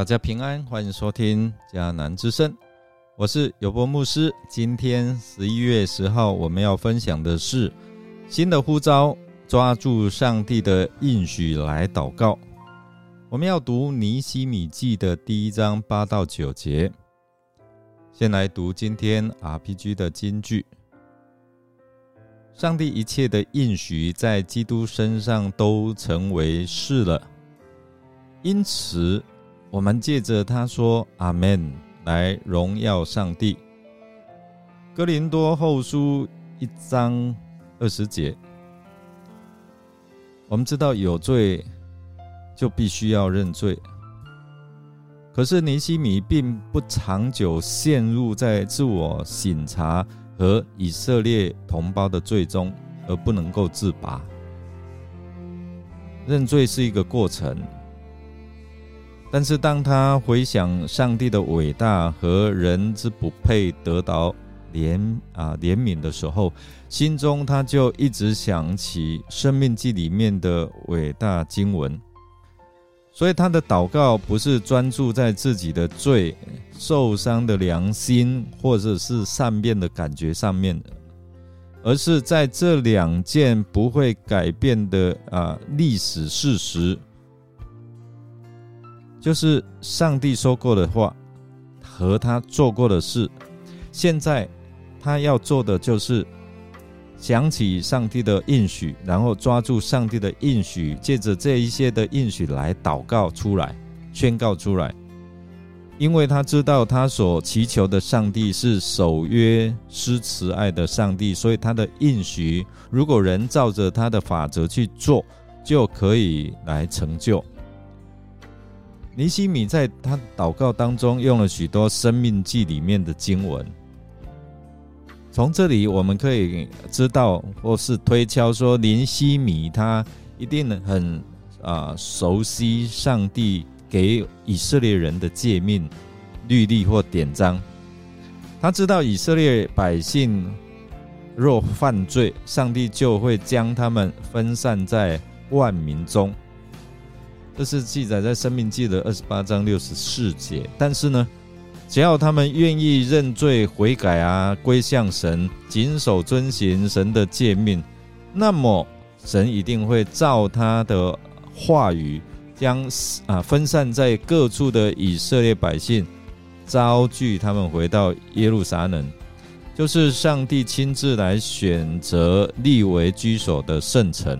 大家平安，欢迎收听迦南之声，我是有波牧师。今天十一月十号，我们要分享的是新的呼召，抓住上帝的应许来祷告。我们要读尼西米记的第一章八到九节。先来读今天 RPG 的金句：上帝一切的应许在基督身上都成为是了，因此。我们借着他说“阿门”来荣耀上帝。哥林多后书一章二十节，我们知道有罪就必须要认罪。可是尼西米并不长久陷入在自我省察和以色列同胞的罪中，而不能够自拔。认罪是一个过程。但是，当他回想上帝的伟大和人之不配得到怜啊怜悯的时候，心中他就一直想起《生命记》里面的伟大经文。所以，他的祷告不是专注在自己的罪、受伤的良心或者是善变的感觉上面而是在这两件不会改变的啊历史事实。就是上帝说过的话和他做过的事，现在他要做的就是想起上帝的应许，然后抓住上帝的应许，借着这一些的应许来祷告出来，宣告出来。因为他知道他所祈求的上帝是守约施慈爱的上帝，所以他的应许，如果人照着他的法则去做，就可以来成就。尼西米在他祷告当中用了许多《生命记》里面的经文，从这里我们可以知道，或是推敲说，尼西米他一定很啊熟悉上帝给以色列人的诫命、律例或典章。他知道以色列百姓若犯罪，上帝就会将他们分散在万民中。这是记载在《生命记》的二十八章六十四节。但是呢，只要他们愿意认罪悔改啊，归向神，谨守遵行神的诫命，那么神一定会照他的话语，将啊分散在各处的以色列百姓招聚他们回到耶路撒冷，就是上帝亲自来选择立为居所的圣城。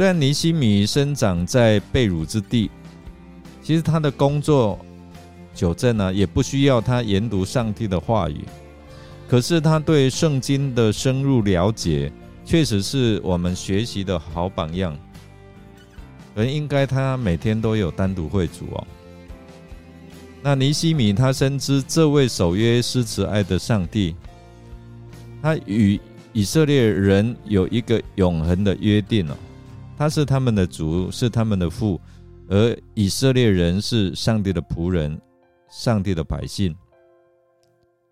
虽然尼西米生长在被辱之地，其实他的工作久正呢，也不需要他研读上帝的话语。可是他对圣经的深入了解，确实是我们学习的好榜样。人应该他每天都有单独会主哦。那尼西米他深知这位守约施慈爱的上帝，他与以色列人有一个永恒的约定哦。他是他们的主，是他们的父，而以色列人是上帝的仆人，上帝的百姓。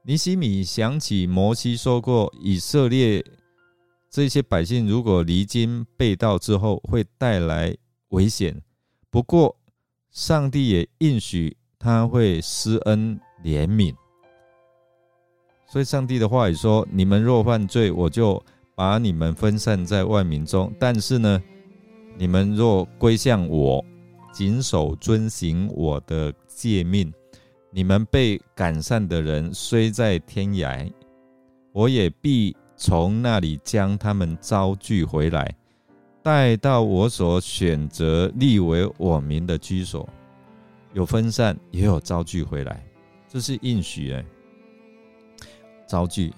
尼西米想起摩西说过，以色列这些百姓如果离经背道之后，会带来危险。不过，上帝也应许他会施恩怜悯。所以，上帝的话语说：“你们若犯罪，我就把你们分散在万民中。”但是呢？你们若归向我，谨守遵行我的诫命，你们被赶散的人虽在天涯，我也必从那里将他们招聚回来，带到我所选择立为我民的居所。有分散，也有招聚回来，这是应许哎。招聚，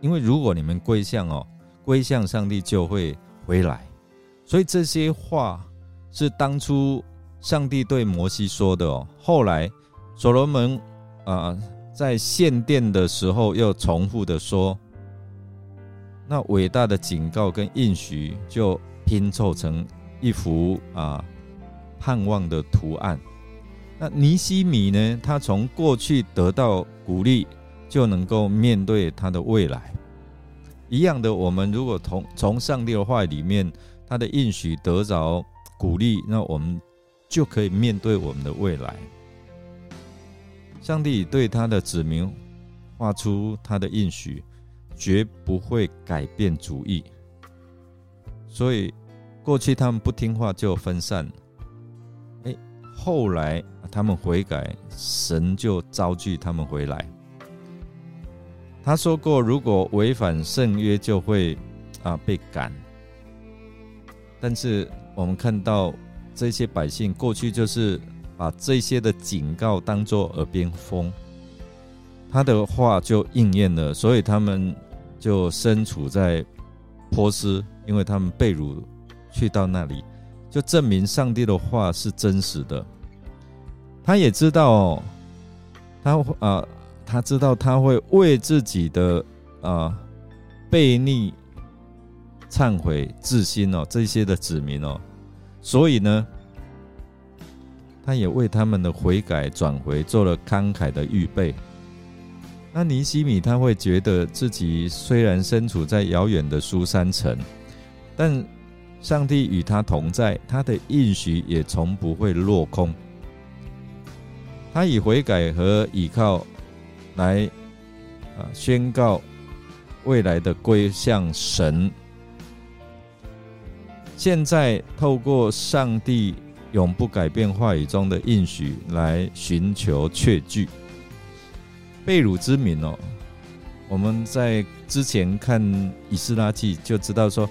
因为如果你们归向哦，归向上帝就会回来。所以这些话是当初上帝对摩西说的哦。后来所罗门啊在献殿的时候又重复的说，那伟大的警告跟应许就拼凑成一幅啊盼望的图案。那尼西米呢，他从过去得到鼓励，就能够面对他的未来。一样的，我们如果从从上帝的话里面。他的应许得着鼓励，那我们就可以面对我们的未来。上帝对他的子民画出他的应许，绝不会改变主意。所以过去他们不听话就分散，哎，后来他们悔改，神就召聚他们回来。他说过，如果违反圣约，就会啊被赶。但是我们看到这些百姓过去就是把这些的警告当作耳边风，他的话就应验了，所以他们就身处在波斯，因为他们被掳去到那里，就证明上帝的话是真实的。他也知道，他啊。他知道他会为自己的啊悖逆忏悔、自新哦，这些的子民哦，所以呢，他也为他们的悔改转回做了慷慨的预备。那尼西米他会觉得自己虽然身处在遥远的苏山城，但上帝与他同在，他的应许也从不会落空。他以悔改和倚靠。来啊！宣告未来的归向神。现在透过上帝永不改变话语中的应许来寻求确据。被掳之民哦，我们在之前看以斯拉记就知道说，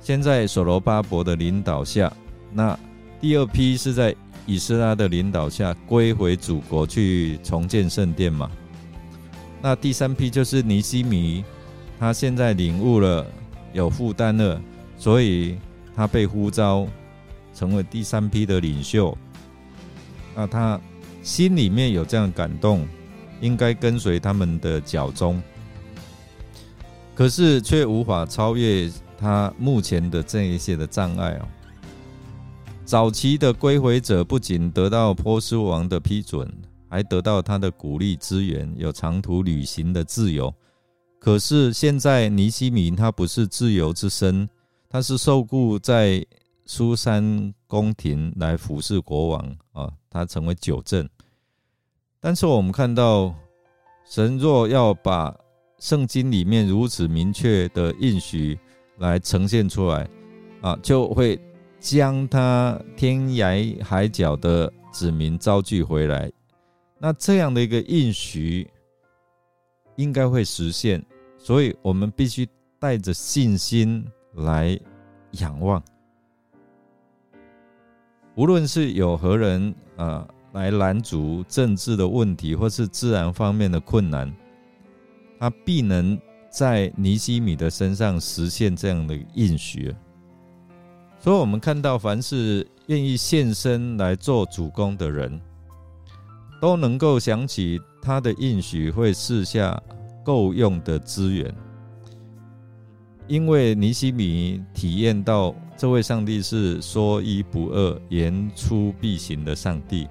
现在所罗巴伯的领导下，那第二批是在以斯拉的领导下归回祖国去重建圣殿嘛。那第三批就是尼西米，他现在领悟了，有负担了，所以他被呼召成为第三批的领袖。那他心里面有这样感动，应该跟随他们的脚踪，可是却无法超越他目前的这一些的障碍哦。早期的归回者不仅得到波斯王的批准。还得到他的鼓励资源，有长途旅行的自由。可是现在尼西米他不是自由之身，他是受雇在苏珊宫廷来服侍国王啊，他成为九正。但是我们看到，神若要把圣经里面如此明确的应许来呈现出来啊，就会将他天涯海角的子民招聚回来。那这样的一个应许应该会实现，所以我们必须带着信心来仰望。无论是有何人啊来拦阻政治的问题，或是自然方面的困难，他必能在尼西米的身上实现这样的应许。所以，我们看到，凡是愿意献身来做主公的人。都能够想起他的应许会赐下够用的资源，因为尼西米体验到这位上帝是说一不二、言出必行的上帝。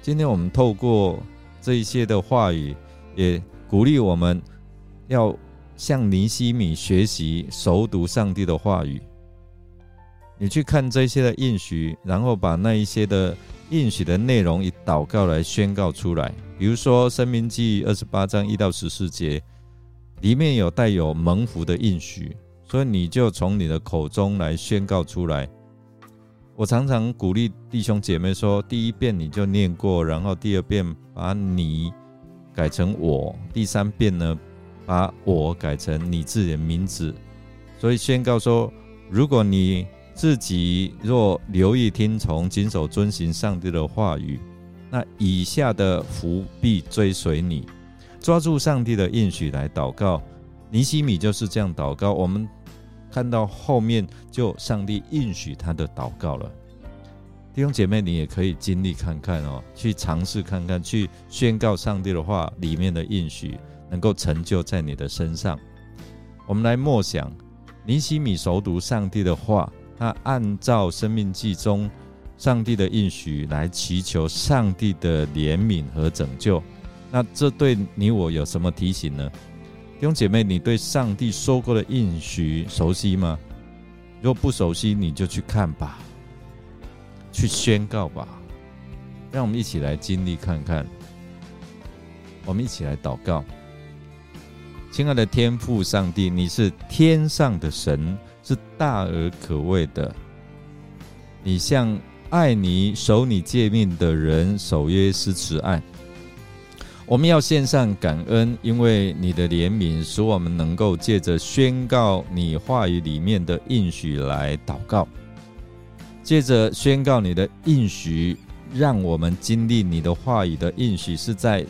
今天我们透过这一些的话语，也鼓励我们要向尼西米学习熟读上帝的话语。你去看这些的应许，然后把那一些的。应许的内容以祷告来宣告出来，比如说《生命记》二十八章一到十四节，里面有带有蒙福的应许，所以你就从你的口中来宣告出来。我常常鼓励弟兄姐妹说：第一遍你就念过，然后第二遍把你改成我，第三遍呢把我改成你自己的名字。所以宣告说，如果你自己若留意听从、谨守遵行上帝的话语，那以下的福必追随你。抓住上帝的应许来祷告，尼西米就是这样祷告。我们看到后面就上帝应许他的祷告了。弟兄姐妹，你也可以经历看看哦，去尝试看看，去宣告上帝的话里面的应许能够成就在你的身上。我们来默想尼西米熟读上帝的话。他按照生命记中上帝的应许来祈求上帝的怜悯和拯救，那这对你我有什么提醒呢？弟兄姐妹，你对上帝说过的应许熟悉吗？如果不熟悉，你就去看吧。去宣告吧。让我们一起来经历看看。我们一起来祷告，亲爱的天父上帝，你是天上的神，是大而可畏的。你向爱你、守你诫命的人守约施慈爱。我们要献上感恩，因为你的怜悯使我们能够借着宣告你话语里面的应许来祷告，借着宣告你的应许，让我们经历你的话语的应许是在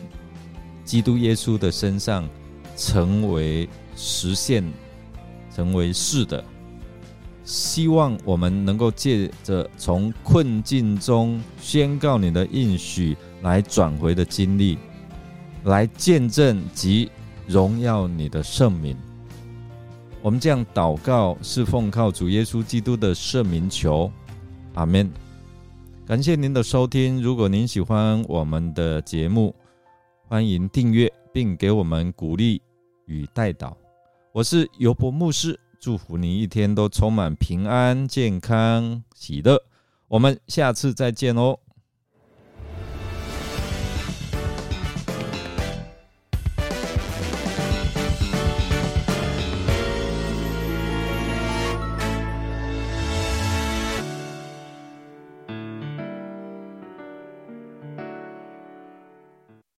基督耶稣的身上成为实现，成为是的。希望我们能够借着从困境中宣告你的应许来转回的经历。来见证及荣耀你的圣名。我们这样祷告，是奉靠主耶稣基督的圣名求，阿门。感谢您的收听。如果您喜欢我们的节目，欢迎订阅并给我们鼓励与带导。我是尤伯牧师，祝福您一天都充满平安、健康、喜乐。我们下次再见哦。